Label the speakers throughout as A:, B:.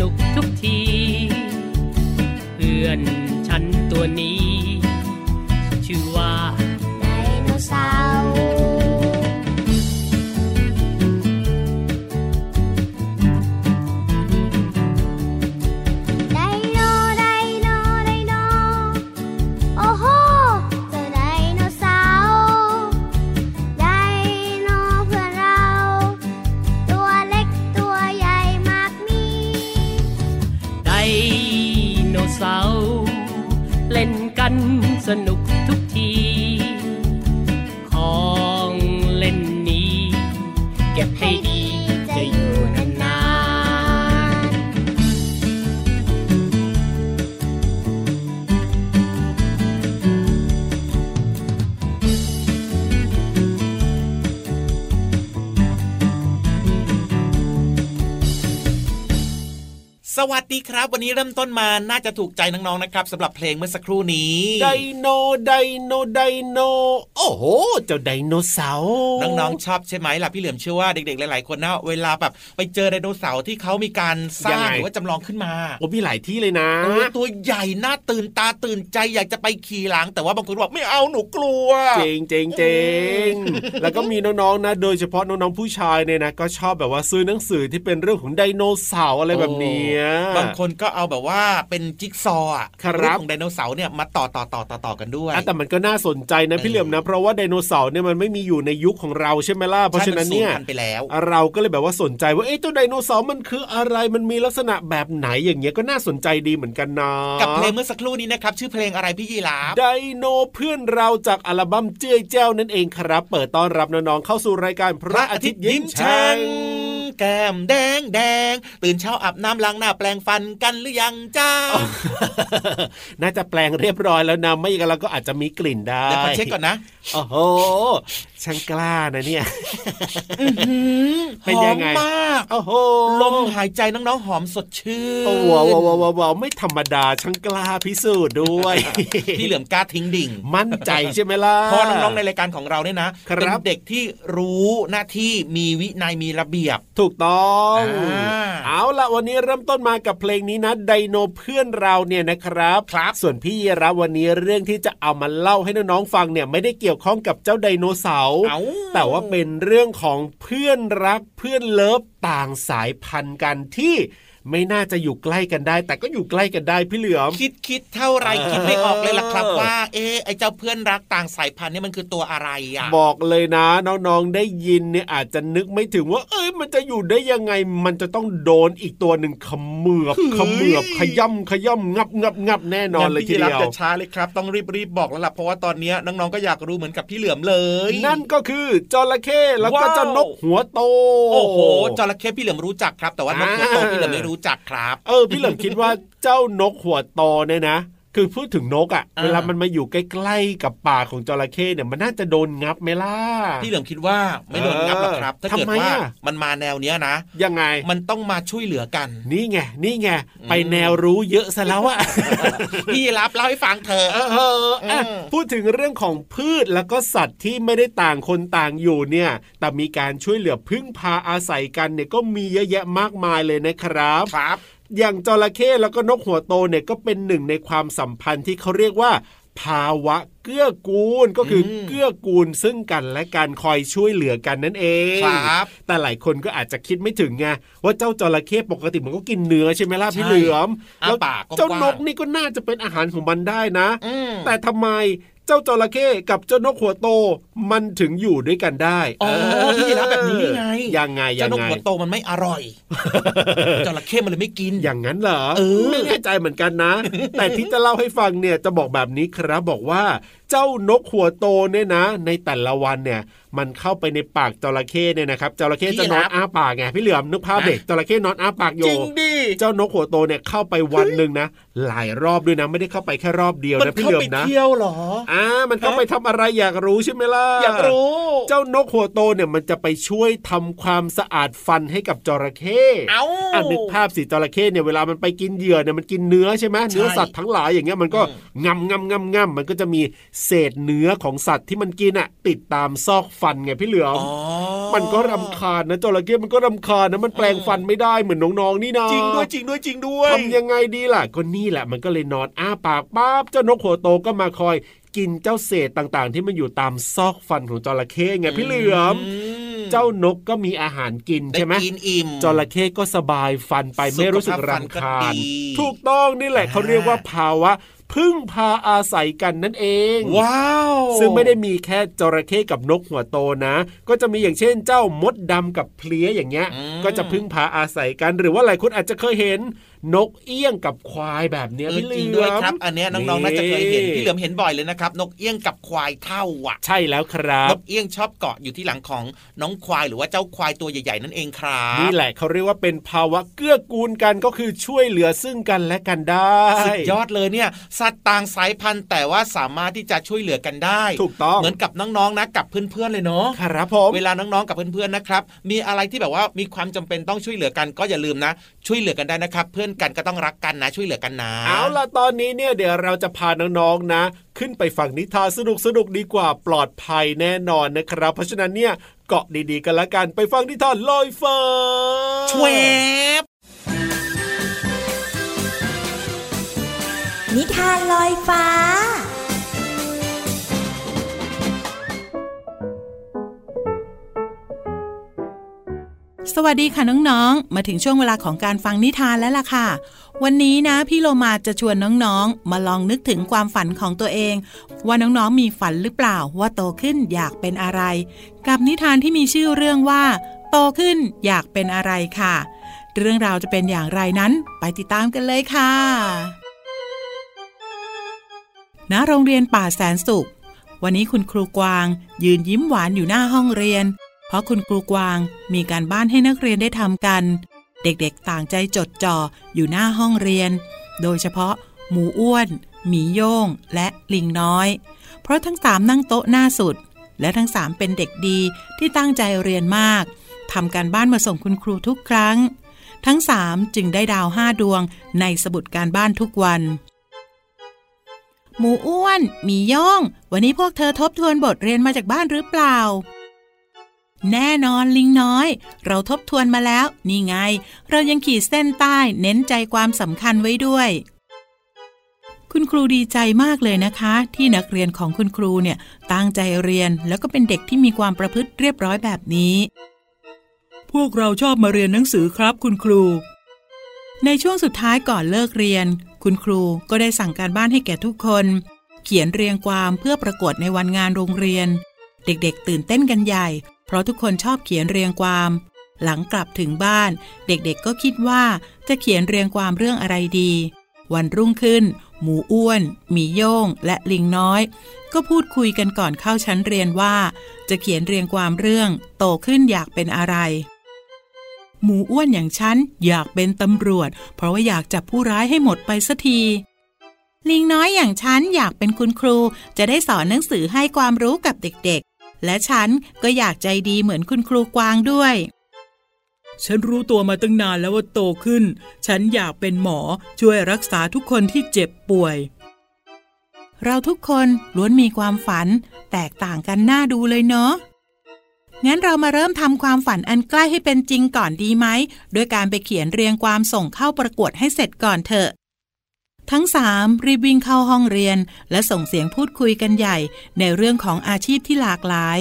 A: นุก
B: ทุกที เพื่อนฉันตัวนี้ วั
A: สดี
C: ครับ วันนี้เริ่มต้นมาน่าจะถูกใจน้องๆนะครับสำหรับเพลงเมื่อสักครู่นี้
D: ไดโนไดโนไดโนโอ้โห เจ้าไดโนเสาร์
C: น้องๆชอบใช่ไหมล่ะพี่เหลือมเชื่อว่าเด็กๆหลายๆคนนะเวลาแบบไปเจอไดโนเสาร์ที่เขามีการสร้างหรือว่าจำลองขึ้นมา
D: โอ้มีหลายที่เลยนะ
C: เออตัวใหญ่น่าตื่นตาตื่นใจอยากจะไปขี่หลัง แต่ว่าบางคนบอกไม่เอาหนูกลัว
D: เจงเจงเจงแล้วก็มีน้องๆนะโดยเฉพาะน้องๆผู้ชายเนี่ยนะก็ชอบแบบว่าซื้อหนังสือที่เป็นเรื่องของไดโนเสาร์อะไรแบบเนี้ย
C: บางคนก็เอาแบบว่าเป็นจิ๊กซอว์อะ
D: ครับ
C: เองของไดโนเสาร์เนี่ยมาต่อต่อต่อต่อต่อกันด้วย
D: อะแต่มันก็น่าสนใจนะพี่เหลี่ยมนะ เพราะว่าไดโนเสาร์เนี่ยมันไม่มีอยู่ในยุคของเราใช่ไหมล่ะเพราะฉะนั้นเนี่ย
C: ใช่มัสูญพันธุ์ไปแล้ว
D: เราก็เลยแบบว่าสนใจว่าเอ๊ะเจ้าไดโนเสาร์มันคืออะไรมันมีลักษณะแบบไหนอย่างเงี้ยก็น่าสนใจดีเหมือนกันนะ
C: กับเพลงเมื่อสักครู่นี้นะครับชื่อเพลงอะไรพี่ยีราฟ
D: ไดโนเพื่อนเราจากอัลบั้มเจ้ยเจ้านั่นเองครับ เปิดต้อนรับน้องๆเข้าสู่รายการพระอาทิตย์ยิ้มแฉ่ง
C: แก้มแดงแดงตื่นเช้าอาบน้ำล้างหน้าแปลงฟันกันหรือยังจ้า
D: น่าจะแปลงเรียบร้อยแล้วนะไม่อย่างนั้นเราก็อาจจะมีกลิ่นได้
C: เดี๋ยวขอเช็คก่อนนะ
D: โอ้โห ช่างกล้านะเนี่ยเป็นยังไง
C: หอมมาก
D: โอ้โห
C: ลมหายใจน้องๆหอมสดชื่น
D: โอ้ว้าวว้าวว้าวว้าวไม่ธรรมดาช่างกล้าพิสูจน์ด้วย
C: พี่เหลือมกล้าทิ้งดิ่ง
D: มั่นใจใช่ไหมล่ะ
C: เพราะน้องๆในรายการของเราเนี่ยนะครับเป็นเด็กที่รู้หน้าที่มีวินัยมีระเบียบ
D: ถูกต้อง
C: อ่า
D: เอาละวันนี้เริ่มต้นมากับเพลงนี้นะไดโนเพื่อนเราเนี่ยนะครับ
C: ครับ
D: ส่วนพี่เยรับวันนี้เรื่องที่จะเอามาเล่าให้น้องๆฟังเนี่ยไม่ได้เกี่ยวข้องกับเจ้าไดโนเสาร์
C: เอ้า
D: แต่ว่าเป็นเรื่องของเพื่อนรักเพื่อนเลิฟต่างสายพันธุ์กันที่ไม่น่าจะอยู่ใกล้กันได้ แต่ก็อยู่ใกล้กันได้พี่เหลือม
C: คิดคิดเท่าไร
D: เออ
C: คิดไม่ออกเลยล่ะครับว่า เอ๊ะไอ้เจ้าเพื่อนรักต่างสายพันธุ์เนี่ยมันคือตัวอะไรอะ
D: บอกเลยนะ น้องๆได้ยินเนี่ยอาจจะนึกไม่ถึงว่า เอ้ยมันจะอยู่ได้ยังไง มันจะต้องโดนอีกตัวหนึ่งเขมือบเขมือบขย่ำขย่ำงับงับงับแน่นอนเลยที
C: งั้
D: เดี
C: พี่
D: ยว
C: รับจะช้าเลยครับ ต้องรีบรีบบอกแล้วล่ะเพราะว่าตอนเนี้ยน้องๆก็อยากรู้เหมือนกับพี่เหลือมเลย
D: นั่นก็คือจระเข้แล้วก็
C: ว้าว
D: เจ้านกหัวโต
C: โอ้โหจระเข้พี่เหลือมรู้จักครับ แต่ว่านกหัวโต
D: อ่า
C: พี่เหลือมไม่รู้จักครับ
D: เออพี่เหลิมคิดว่าเจ้านกหัวโตเนี่ยนะ คือพูดถึงนกอะ่ะ
C: อ่า
D: เวลามันมาอยู่ใกล้ๆกับปากของจระเข้เนี่ยมันน่าจะโดนงับไหมล่ะ
C: พี่เหลือมคิดว่าไม่โดนงับหรอกครับ ถ้าเกิด
D: ทำไม
C: ว่า
D: อะ
C: มันมาแนวเนี้ยนะ
D: ยังไง
C: มันต้องมาช่วยเหลือกัน
D: นี่ไงนี่ไงไปแนวรู้เยอะซะแล้วอะ
C: พี่รับเล่าให้ฟังเถอะ
D: เออเอออะ
C: อืม
D: พูดถึงเรื่องของพืชแล้วก็สัตว์ที่ไม่ได้ต่างคนต่างอยู่เนี่ย แต่มีการช่วยเหลือพึ่งพาอาศัยกันเนี่ยก็มีเยอะแยะมากมายเลยนะครับ
C: ครับ
D: อย่างจระเข้แล้วก็นกหัวโตเนี่ยก็เป็นหนึ่งในความสัมพันธ์ที่เขาเรียกว่าภาวะเกื้อกูลก็คืออ
C: ม
D: เกื้อกูลซึ่งกันและการคอยช่วยเหลือกันนั่นเอง
C: ครับ
D: แต่หลายคนก็อาจจะคิดไม่ถึงไงว่าเจ้าจระเข้ปกติมันก็กินเนื้อใช่ไหมล่ะพี่
C: ใช่
D: เหลือม
C: อ้า
D: แล้ว
C: ปากกว้างๆ
D: เจ้านกนี่ก็น่าจะเป็นอาหารของมันได้นะ
C: อืม
D: แต่ทำไม เจ้าจระเข้กับเจ้านกหัวโตมันถึงอยู่ด้วยกันได้
C: อ๋อพี่ยีรับแบบนี้ไง
D: ยังไงยั
C: เจ้างนก
D: ไง
C: หัวโตมันไม่อร่อยจระเข้มันเลยไม่กิน
D: อย่างนั้นเหรอ
C: เออ
D: ไม่แน่ใจเหมือนกันนะ แต่ที่จะเล่าให้ฟังเนี่ยจะบอกแบบนี้ครับบอกว่าเจ้านกหัวโตเนี่ยนะ ในแต่ละวันเนี่ย มันเข้าไปในปากจระเข้เนี่ยนะครับจระเข้จะนอนอ้าปากไงพี่เหลือมนึกภาพเด็กจระเข้นอนอ้าปากอ
C: จริ
D: ยู่
C: งดิ
D: เจ้านกหัวโตเนี่ยเข้าไปวันหนึ่งนะหลายรอบด้วยนะไม่ได้เข้าไปแค่รอบเดียว
C: มัน
D: นะพี่
C: เข้า
D: เหลือ
C: ไป
D: มนะ
C: เที่ยวเหรอ
D: อ่ามันเข้าไปทำอะไรอยากรู้ใช่ไหมล่ะ
C: อยากรู้
D: เจ้านกหัวโตเนี่ยมันจะไปช่วยทำความสะอาดฟันให้กับจระเข้
C: เอ้า
D: อะนึกภาพสิจระเข้เนี่ยเวลามันไปกินเหยื่อเนี่ยมันกินเนื้อใช่ไหมเนื้อสัตว์ทั้งหลายอย่างเงี้ยมันก็
C: อืม
D: งำงำงำงำมันก็จะมีเศษเนื้อของสัตว์ที่มันกินอะติดตามซอกฟันไงพี่เหลือม
C: อ๋อ
D: มันก็รำคาญนะจระเข้มันก็รำคาญนะมันแปลงฟันไม่ได้เหมือนน้องๆนี่นะ
C: จริงด้วยจริงด้วยจริงด้วย
D: ทำยังไงดีล่ะก็นี่แหละ มันก็เลยนอนอ้าปากปั๊บเจ้านกหัวโตก็มาคอยกินเจ้าเศษต่างๆ ที่มันอยู่ตามซอกฟันของจระเข้ไงพี่เหลือม
C: ม
D: เจ้านกก็มีอาหารกิน
C: ได้
D: ใช่ไหม
C: กินอิ่ม
D: จระเข้ก็สบายฟันไปไม่รู้สึก
C: สุขภาพฟัน
D: รำ
C: ก็
D: คาญ
C: ดี
D: ถูกต้องนี่แหละเขาเรียกว่าภาวะพึ่งพาอาศัยกันนั่นเอง
C: ว้าว
D: ซึ่งไม่ได้มีแค่จระเข้กับนกหัวโตนะ ก็จะมีอย่างเช่นเจ้ามดดำกับเพลี้ยอย่างเงี้ย
C: อืม
D: ก็จะพึ่งพาอาศัยกันหรือว่าหลายคนอาจจะเคยเห็น นกเอี้ยงกับควายแบบเนี้ย
C: เออ
D: พี่เห
C: จ
D: ลื
C: ริง
D: อ
C: ด้วย
D: ม
C: ครับ อันเนี้ยน้องๆน่าจะเคยเห็นพี่เหลือมเห็นบ่อยเลยนะครับ นกเอี้ยงกับควายเท่าอะ
D: ใช่แล้วครับ
C: นกเอี้ยงชอบเกาะอยู่ที่หลังของน้องควายหรือว่าเจ้าควายตัวใหญ่ๆนั่นเองครับ
D: นี่แหละเขาเรียกว่าเป็นภาวะเกื้อกูลกันก็คือช่วยเหลือซึ่งกันและกันได้
C: สุดยอดเลยเนี่ย สัตว์ต่างสายพันธุ์ แต่ว่าสามารถที่จะช่วยเหลือกันได้
D: ถูกต้อง
C: เหมือนกับน้องๆนะกับเพื่อนๆเลยเนาะ
D: ครับผม
C: เวลาน้องๆกับเพื่อนๆนะครับ มีอะไรที่แบบว่ามีความจำเป็นต้องช่วยเหลือกันก็อย่าลืมนะ ช่วยเหลือกันได้นะครับ เพื่อนกันก็ต้องรักกันนะ ช่วยเหลือกันนะ
D: เอาล่ะตอนนี้เนี่ยเดี๋ยวเราจะพาน้องๆนะ ขึ้นไปฟังนิทานสนุกสนุกๆดีกว่าปลอดภัยแน่นอนนะครับ เพราะฉะนั้นเนี่ยเกาะดีๆกันละกันไปฟังนิทานลอยฟ้า
C: ชวบ
E: นิทานลอยฟ้า
F: สวัสดีค่ะน้องๆ มาถึงช่วงเวลาของการฟังนิทานแล้วล่ะค่ะ วันนี้นะพี่โลมาจะชวนน้องๆ มาลองนึกถึงความฝันของตัวเอง ว่าน้องๆมีฝันหรือเปล่าว่าโตขึ้นอยากเป็นอะไร กับนิทานที่มีชื่อเรื่องว่า โตขึ้นอยากเป็นอะไรค่ะ เรื่องราวจะเป็นอย่างไรนั้นไปติดตามกันเลยค่ะณโรงเรียนป่าแสนสุข วันนี้คุณครูกวาง ยืนยิ้มหวานอยู่หน้าห้องเรียน เพราะคุณครูกวางมีการบ้านให้นักเรียนได้ทำกัน เด็กๆต่างใจจดจ่ออยู่หน้าห้องเรียน โดยเฉพาะ หมูอ้วน หมีโย่ง และลิงน้อย เพราะทั้งสามนั่งโต๊ะหน้าสุด และทั้งสามเป็นเด็กดีที่ตั้งใจเรียนมากทำการบ้านมาส่งคุณครูทุกครั้ง ทั้งสามจึงได้ดาวห้าดวงในสมุดการบ้านทุกวัน หมูอ้วน หมีโย่อง วันนี้พวกเธอทบทวนบทเรียนมาจากบ้านหรือเปล่า แน่นอนลิงน้อย เราทบทวนมาแล้ว นี่ไง เรายังขีดเส้นใต้เน้นใจความสำคัญไว้ด้วย คุณครูดีใจมากเลยนะคะ ที่นักเรียนของคุณครูเนี่ยตั้งใจเรียนแล้วก็เป็นเด็กที่มีความประพฤติเรียบร้อยแบบนี้ พวกเราชอบมาเรียนหนังสือครับคุณครู ในช่วงสุดท้ายก่อนเลิกเรียน คุณครูก็ได้สั่งการบ้านให้แก่ทุกคน เขียนเรียงความเพื่อประกวดในวันงานโรงเรียนเด็กๆ ตื่นเต้นกันใหญ่เพ ราะทุกคนชอบเขียนเรียงความ หลังกลับถึงบ้าน เด็กๆก็คิดว่าจะเขียนเรียงความเรื่องอะไรดี วันรุ่งขึ้น หมูอ้วน หมีโย่ง และลิงน้อย ก็พูดคุยกันก่อนเข้าชั้นเรียนว่า จะเขียนเรียงความเรื่อง โตขึ้นอยากเป็นอะไร หมูอ้วนอย่างฉันอยากเป็นตำรวจ เพราะว่าอยากจับผู้ร้ายให้หมดไปสักทีลิงน้อยอย่างฉันอยากเป็นคุณครู จะได้สอนหนังสือให้ความรู้กับเด็กๆ และฉันก็อยากใจดีเหมือนคุณครูกวางด้วย ฉันรู้ตัวมาตั้งนานแล้วว่าโตขึ้น ฉันอยากเป็นหมอช่วยรักษาทุกคนที่เจ็บป่วย เราทุกคนล้วนมีความฝัน แตกต่างกันน่าดูเลยเนาะงั้นเรามาเริ่มทำความฝันอันใกล้ให้เป็นจริงก่อนดีไหม ด้วยการไปเขียนเรียงความส่งเข้าประกวดให้เสร็จก่อนเถอะ ทั้งสามรีบวิ่งเข้าห้องเรียน และส่งเสียงพูดคุยกันใหญ่ในเรื่องของอาชีพที่หลากหลาย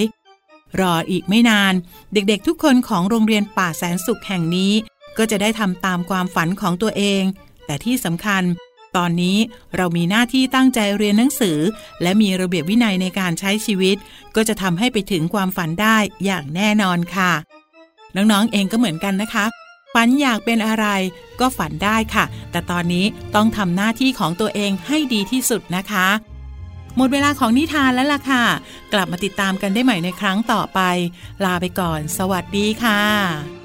F: รออีกไม่นาน เด็กๆทุกคนของโรงเรียนป่าแสนสุขแห่งนี้ ก็จะได้ทำตามความฝันของตัวเอง แต่ที่สำคัญ ตอนนี้เรามีหน้าที่ตั้งใจเรียนหนังสือ และมีระเบียบวินัยในการใช้ชีวิต ก็จะทำให้ไปถึงความฝันได้อย่างแน่นอนค่ะ น้องๆเองก็เหมือนกันนะคะ ฝันอยากเป็นอะไรก็ฝันได้ค่ะ แต่ตอนนี้ต้องทำหน้าที่ของตัวเองให้ดีที่สุดนะคะ หมดเวลาของนิทานแล้วล่ะค่ะ กลับมาติดตามกันได้ใหม่ในครั้งต่อไป ลาไปก่อน สวัสดีค่ะ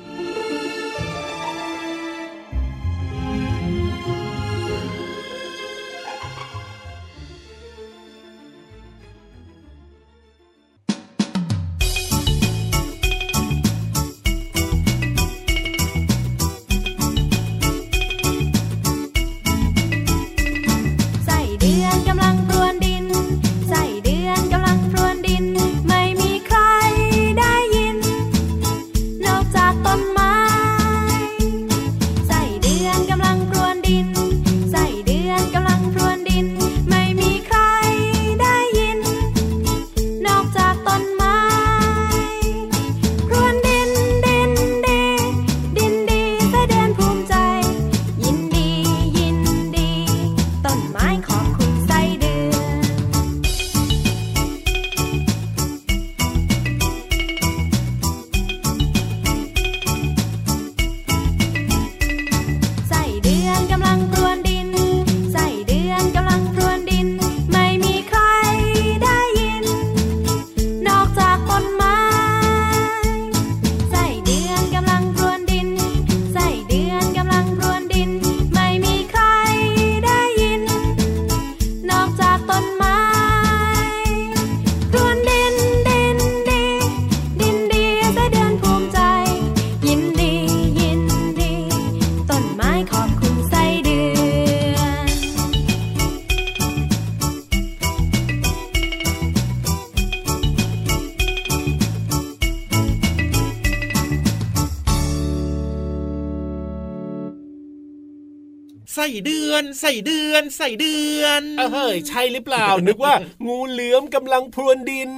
A: ส่เดือนใส่เดือน ใส่เดือนเออเฮ้
D: ยใช่หรือเปล่า นึกว่า งูเหลือมกำลังพรวนดิน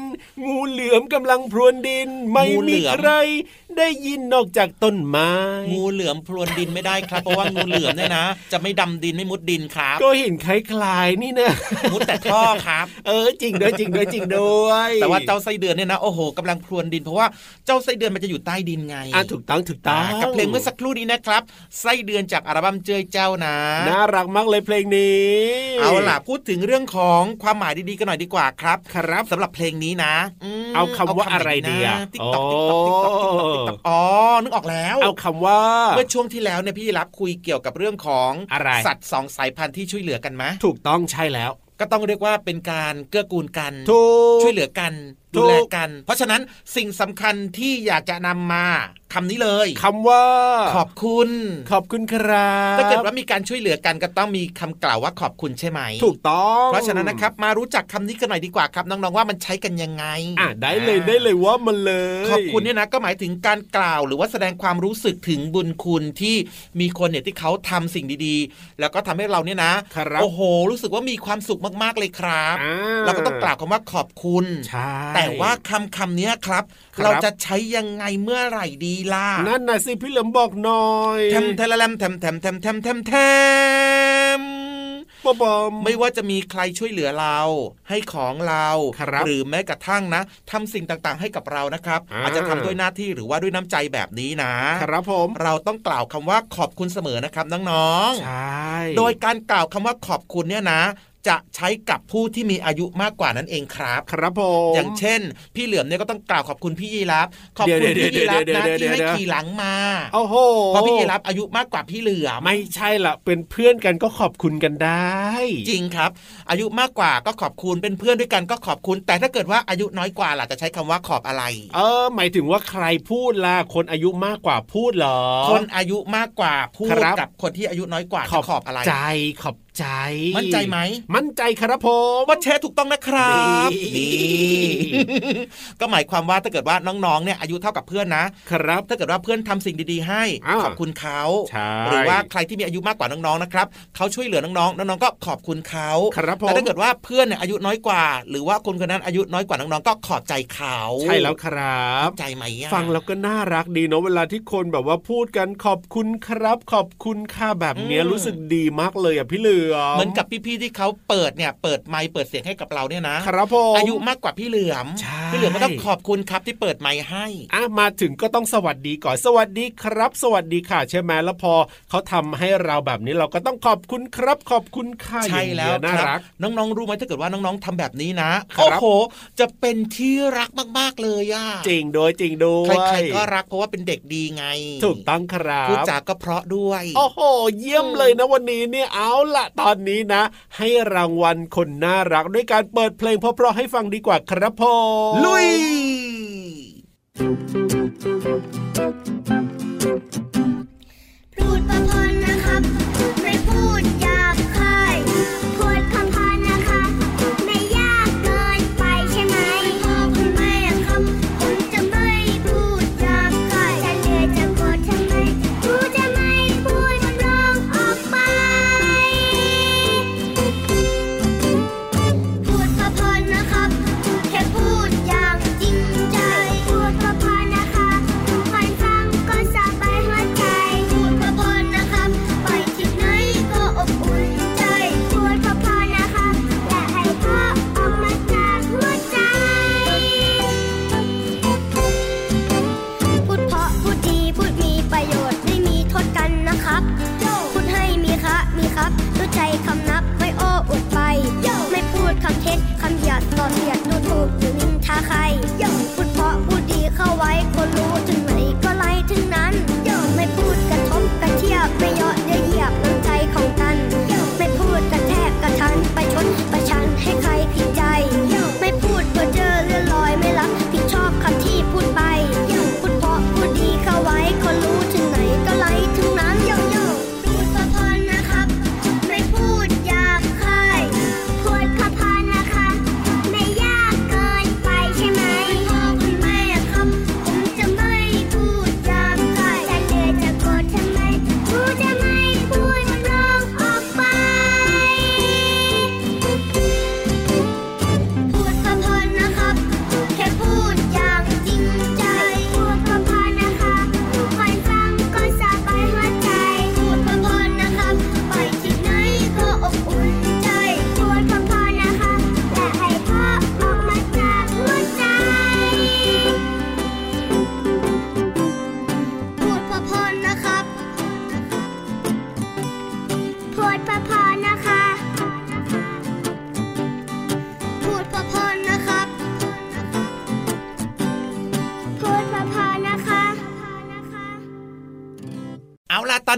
D: งูเหลือมกำลังพรวนดิน ไม่
C: งูเหลื
D: มี
C: อม
D: ใครได้ยินนอกจากต้นไม้
C: งูเหลือมพรวนดินไม่ได้ครับ เพราะว่างูเหลือมเนี่ยนะ จะไม่ดำดินไม่มุดดินครับ
D: ก็เห็นคล้ายๆนี่นะ
C: มุดแต่ท่อครับ
D: เออจริงด้วยจริงด้วยจริงด้วย
C: แต่ว่าเจ้าไส้เดือนเนี่ยนะโอ้โหกำลังพรวนดิน เพราะว่าเจ้าไส้เดือนมันจะอยู่ใต้ดินไง
D: อะถูกต้องถูกต้อง
C: อ่ากับเพลงเมื่อสักครู่นี้นะครับไส้เดือนจากอัลบั้มเจยเจ้านะ
D: น่ารักมากเลยเพลงนี้
C: เอาล่ะพูดถึงเรื่องของความหมายดีๆกันหน่อยดีกว่าครับ
D: ครับ
C: สำหรับเพลงนี้นะม
D: เอาคำว่าอะไรดีอะ
C: ติ๊กต๊อกติ๊กต๊อกติ๊กต๊อกติ๊กต๊อกติ๊กต๊อกอ๋อนึกออกแล้ว
D: เอาคำว่า
C: เมื่อช่วงที่แล้วเนี่ยพี่รับคุยเกี่ยวกับเรื่องของ
D: อะไร
C: สัตว์สองสายพันธุ์ที่ช่วยเหลือกันไหม
D: ถูกต้องใช่แล้ว
C: ก็ต้องเรียกว่าเป็นการเกื้อกูลกัน
D: ถูก
C: ช่วยเหลือกัน
D: ถู
C: ดูแลกัน เพราะฉะนั้นสิ่งสำคัญที่อยากจะนำมาคำนี้เลย
D: คำว่า
C: ขอบคุณ
D: ขอบคุณครับ
C: ถ้าเกิดว่ามีการช่วยเหลือกันก็ต้องมีคำกล่าวว่าขอบคุณใช่ไหม
D: ถูกต้อง
C: เพราะฉะนั้นนะครับมารู้จักคำนี้กันหน่อยดีกว่าครับน้องๆว่ามันใช้กันยังไง
D: อะได้เลยได้เลยว่ามันเลย
C: ขอบคุณเนี่ยนะก็หมายถึงการกล่าวหรือว่าแสดงความรู้สึกถึงบุญคุณที่มีคนเนี่ยที่เขาทำสิ่งดีๆ แล้วก็ทำให้เราเนี่ยนะครับโอ้โห รู้สึกว่ามีความสุขมากๆเลยครับ
D: อ่า
C: เราก็ต้องกล่าวคำว่าขอบคุณ
D: ใช่
C: แต่ว่าคำคำเนี้ยครับ
D: ครับ
C: เราจะใช้ยังไงเมื่อไหร่ดีล่ะ
D: นั่นน่ะสิพี่เหลิมบอกหน่อย
C: แทมแทละแลมแทมแทมแทมแทมแทมแทม
D: ปอมปอม
C: ไม่ว่าจะมีใครช่วยเหลือเรา ให้ของเรา
D: ครับ
C: หรือแม้กระทั่งนะทำสิ่งต่างๆให้กับเรานะครับ
D: อ่า
C: อาจจะทำด้วยหน้าที่หรือว่าด้วยน้ำใจแบบนี้นะ
D: ครับผม
C: เราต้องกล่าวคำว่าขอบคุณเสมอนะครับน้อง
D: ใช่
C: ๆโดยการกล่าวคำว่าขอบคุณเนี่ยนะ จะใช้กับผู้ที่มีอายุมากกว่านั่นเองครับ
D: ครับผม
C: อย่างเช่น พี่เหลือมเนี่ยก็ต้องกล่าวขอบคุณพี่ยีรับขอบคุณ
D: เดี๋ยว
C: พี่ยีรับ
D: เดี๋ยว
C: นะ
D: เดี๋ยว
C: ที่ให้
D: เดี๋ยว
C: ขี่หลังมา
D: โอ้โห
C: เพราะพี่ยีรับอายุมากกว่าพี่เหลือม
D: ไม่ใช่ละเป็นเพื่อนกันก็ขอบคุณกันได้
C: จริงครับ อายุมากกว่าก็ขอบคุณเป็นเพื่อนด้วยกันก็ขอบคุณ แต่ถ้าเกิดว่าอายุน้อยกว่าล่ะจะใช้คำว่าขอบอะไร
D: เออ หมายถึงว่าใครพูดล่ะคนอายุมากกว่าพูดเหรอ
C: คนอายุมากกว่าพูด
D: ครับ
C: กับคนที่อายุน้อยกว่า
D: ขอบ
C: จะขอบอะไร
D: ใจขอบ ใจ
C: มั่นใจไหม
D: มั่นใจครับผม
C: ว่าแชร์ถูกต้องนะครับ
D: นี่
C: นี่ก็หมายความว่าถ้าเกิดว่าน้องๆเนี่ยอายุเท่ากับเพื่อนนะ
D: ครับ
C: ถ้าเกิดว่าเพื่อนทำสิ่งดีๆให้
D: อ่า
C: ขอบคุณเขา
D: ใช่
C: หรือว่าใครที่มีอายุมากกว่าน้องๆนะครับเขาช่วยเหลือน้องๆน้องๆก็ขอบคุณเขา
D: ครับผม
C: แต่ถ้าเกิดว่าเพื่อนเนี่ยอายุน้อยกว่า หรือว่าคนคนนั้นอายุน้อยกว่าน้องๆก็ขอบใจเขา
D: ใช่แล้วครับ
C: เข้าใจไหมอะ
D: ฟังแล้วก็น่ารักดีเนาะเวลาที่คนแบบว่าพูดกันขอบคุณครับ ขอบคุณค่าแบบเนี้ยรู้สึกดีมากเลยอะพี่เหลือม
C: เหมือนกับพี่ๆที่เขาเปิดเนี่ยเปิดไมค์เปิดเสียงให้กับเราเนี่ยนะ
D: ครับผม
C: อายุมากกว่าพี่เหลือมพี่เหลือมก็ต้องขอบคุณครับที่เปิดไมค์ให้
D: อะมาถึงก็ต้องสวัสดีก่อนสวัสดีครับ สวัสดีค่ะ ใช่ไหมแล้วพอเขาทำให้เราแบบนี้เราก็ต้องขอบคุณครับ ขอบคุณค่ะ
C: ใช่แล้ว
D: น่ารัก
C: น้องๆรู้ไหมถ้าเกิดว่าน้องๆทำแบบนี้นะโอ้โหจะเป็นที่รักมากๆเลยอะ
D: จริงโดยจริงโดย
C: ใครๆก็รักเพราะว่าเป็นเด็กดีไง
D: ถูกต้องครับ
C: พูดจาก็เพราะด้วย
D: โอ้โห เยี่ยมเลยนะวันนี้เนี่ยเอาละตอนนี้นะ ให้รางวัลคนน่ารักด้วยการเปิดเพลงเพราะๆให้ฟังดี
A: กว่าครับพ่อลุย พูดประพน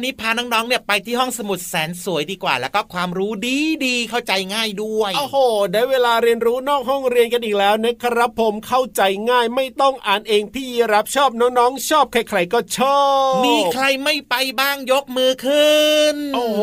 A: เอาล่ะ
C: ตอนนี้พาน้องๆเนี่ยไปที่ห้องสมุดแสนสวยดีกว่า แล้วก็ความรู้ดีดีๆเข้าใจง่ายด้วย
D: โอ้โห ได้เวลาเรียนรู้นอกห้องเรียนกันอีกแล้วนะครับผมเข้าใจง่ายไม่ต้องอ่านเองพี่รับชอบน้องๆ ชอบใครๆก็ชอบ
C: มีใครไม่ไปบ้างยกมือขึ้น
D: โอ้โห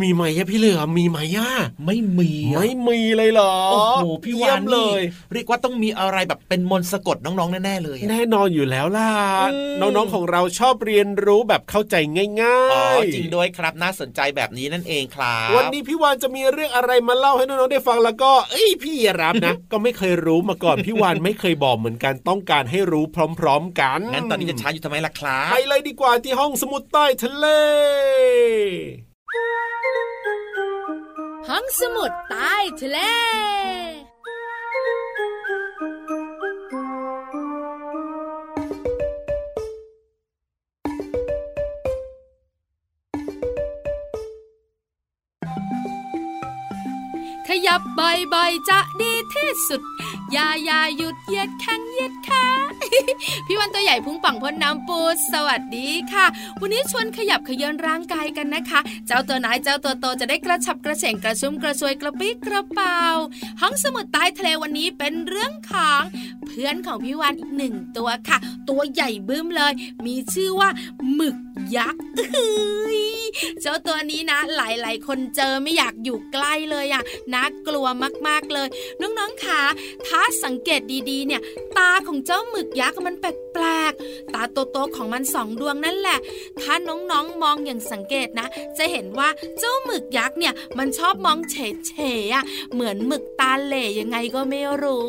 D: มีไหมอะพี่เหลือมมีไหมอะ
C: ไม่มีอะ
D: ไม่มีเลยเหรอ
C: โอ้โหพี่วาน
D: เยี่ยมเล
C: นี่
D: ย
C: เรียกว่าต้องมีอะไรแบบเป็นมนต์สะกดน้องๆแน่ๆเลยอะ
D: แน่นอนอยู่แล้วล่ะ
C: อืม
D: น้องๆของเราชอบเรียนรู้แบบเข้าใจง่ายๆ
C: อ๋อจริงด้วยครับน่าสนใจแบบนี้นั่นเองครับ
D: วันนี้พี่วานจะมีเรื่องอะไรมาเล่าให้น้องๆได้ฟังแล้วก็เอ้ยพี่รับนะ ก็ไม่เคยรู้มาก่อนพี่วานไม่เคยบอกเหมือนกันต้องการให้รู้พร้อม ๆ กัน
C: งั้นตอนนี้จะช้าอยู่ทำไมล่ะครับ
D: ไปเลยดีกว่าที่ห้องสมุดใต้ทะเล
E: ห้องสมุดใต้ทะเล ยับบ่อยๆจะดีที่สุด อย่าอย่าหยุดเหยียดแข้งเหยียดขาพี่วันตัวใหญ่พุงป่องพ้นน้ำปูสวัสดีค่ะ วันนี้ชวนขยับขยือนร่างกายกันนะคะ เจ้าตัวน้อยเจ้าตัวโตจะได้กระฉับกระเฉงกระชุ่มกระชวยกระปี้กระเป๋าห้องสมุดใต้ทะเลวันนี้เป็นเรื่องของเพื่อนของพี่วันอีกหนึ่งตัวค่ะ ตัวใหญ่บึ้มเลย มีชื่อว่าหมึก ยักษ์เอ้ยเจ้าตัวนี้นะ หลายๆ คนเจอไม่อยากอยู่ใกล้เลยอะน่ากลัวมากๆเลย น้องๆคะถ้าสังเกตดีๆ เนี่ย ตาของเจ้าหมึกยักษ์มันแปลกๆ ตาโตๆของมันสองดวงนั่นแหละ ถ้าน้องๆมองอย่างสังเกตนะ จะเห็นว่าเจ้าหมึกยักษ์เนี่ย มันชอบมองเฉยๆอะเหมือนหมึกตาเหล่ยังไงก็ไม่รู้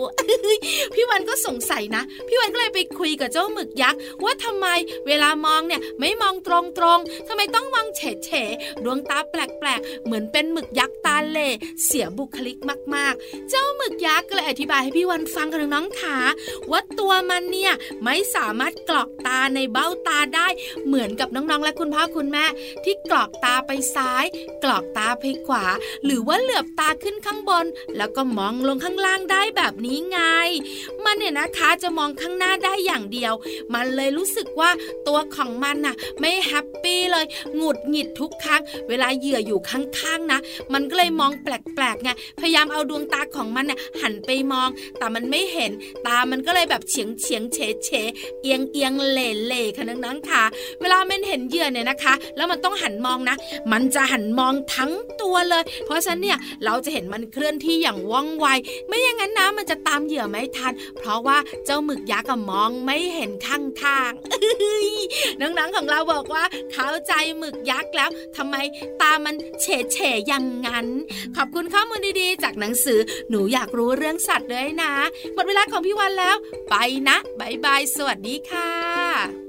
E: พี่วันก็สงสัยนะ พี่วันก็เลยไปคุยกับเจ้าหมึกยักษ์ว่าทำไมเวลามองเนี่ยไม่มองตรงๆทำไมต้องมองเฉยๆดวงตาแปลกๆ เหมือนเป็นหมึกยักษ์ตาเล่เสียบุคลิกมากๆ เจ้าหมึกยักษ์ก็เลยอธิบายให้พี่วันฟังกันน้องขาว่าตัวมันเนี่ยไม่สามารถกรอกตาในเบ้าตาได้ เหมือนกับน้องๆและคุณพ่อคุณแม่ ที่กรอกตาไปซ้าย กรอกตาไปขวา หรือว่าเหลือบตาขึ้นข้างบน แล้วก็มองลงข้างล่างได้แบบนี้ไง มันเนี่ยนะคะจะมองข้างหน้าได้อย่างเดียว มันเลยรู้สึกว่าตัวของมันน่ะไม่ happy เลยหงุดหงิดทุกครั้ง เวลาเหยื่ออยู่ข้างๆนะ มันก็เลยมองแปลกๆไงพยายามเอาดวงตาของมันน่ะหันไปมอง แต่มันไม่เห็นตามันก็เลยแบบเฉียงเฉียงเฉเฉเอียงเอียงเล่เล่ค่ะนังๆค่ะ เวลามันเห็นเหยื่อเนี่ยนะคะ แล้วมันต้องหันมองนะ มันจะหันมองทั้งตัวเลย เพราะฉะนั้นเนี่ยเราจะเห็นมันเคลื่อนที่อย่างว่องไว ไม่อย่างนั้นนะมันจะตามเหยื่อไม่ทัน เพราะว่าเจ้าหมึกยักษ์มองไม่เห็นข้างๆนังๆของเราบอกอกว่าเข้าใจหมึกยักษ์แล้วทำไมตามันเฉเฉอย่างนั้น ขอบคุณข้อมูลดีๆ จากหนังสือหนูอยากรู้เรื่องสัตว์เลยนะ หมดเวลาของพี่วันแล้ว ไปนะบายบายสวัสดีค่ะ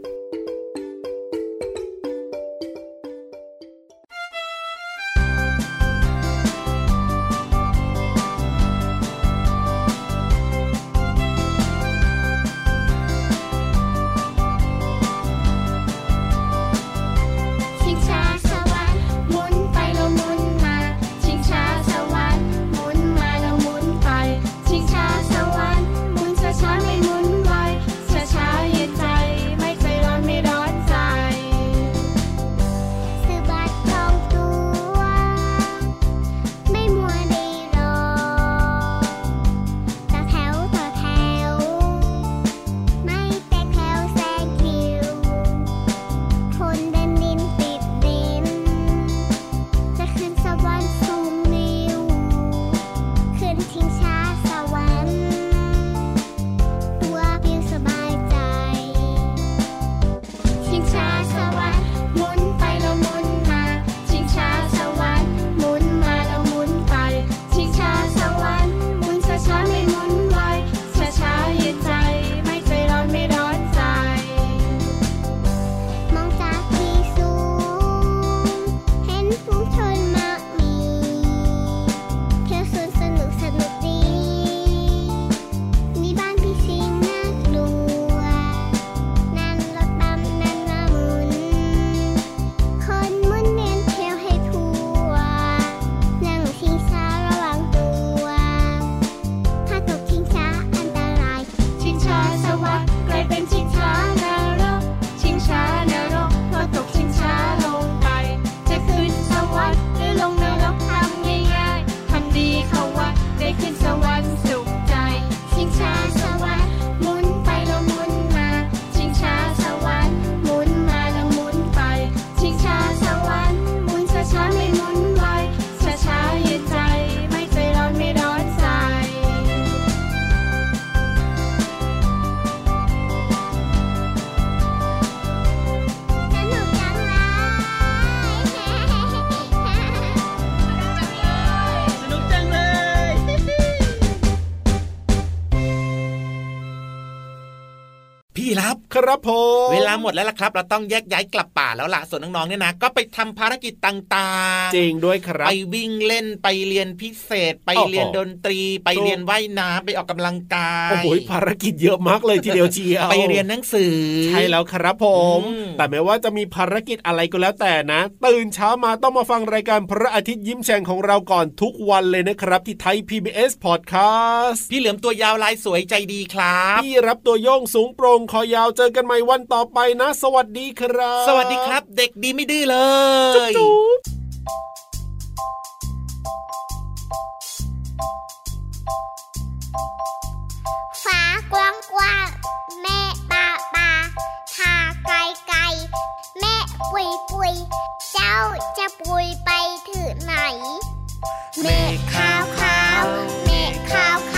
D: ครับผม
C: เวลาหมดแล้วล่ะครับ เราต้องแยกย้ายกลับป่าแล้วล่ะส่วนน้องๆเนี่ยนะก็ไปทำภารกิจต่าง
D: ๆ จริงด้วยครับ
C: ไปวิ่งเล่นไปเรียนพิเศษ ไปเรียนดนตรี ไปเรียนว่ายน้ำไปออกกำลังกาย
D: โอ้โหภารกิจเยอะมากเลยทีเดียวเชียว
C: ไปเรียนหนังสือ
D: ใช่แล้วครับผม แต่แม้ว่าจะมีภารกิจอะไรก็แล้วแต่นะ ตื่นเช้ามาต้องมาฟังรายการพระอาทิตย์ยิ้มแฉ่งของเราก่อนทุกวันเลยนะครับ ที่ไทย PBS Podcast
C: พี่เหลือมตัวยาวลายสวยใจดีครับ
D: พี่รับตัวโยงสูงโปร่งคอยาวเจอกันใหม่วันต่อไปนะ สวัสดีครับ
C: สวัสดีครับ เด็กดีไม่ดื้อเลย
D: จุ๊บ
A: ฟ้ากว้างกว้างแม่ปาปาทาไกลไกลแม่ปุยปุยเจ้าจะปุยไปถึงไหนแม่ขาวขาวแม่ขาวขาว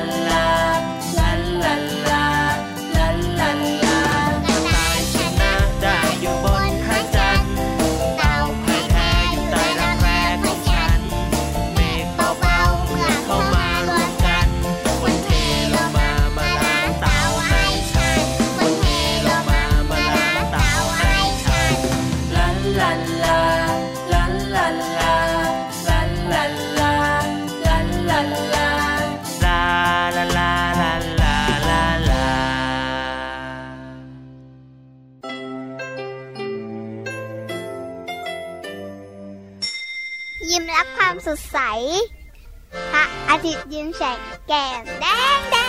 A: ยิ้
G: ม พระ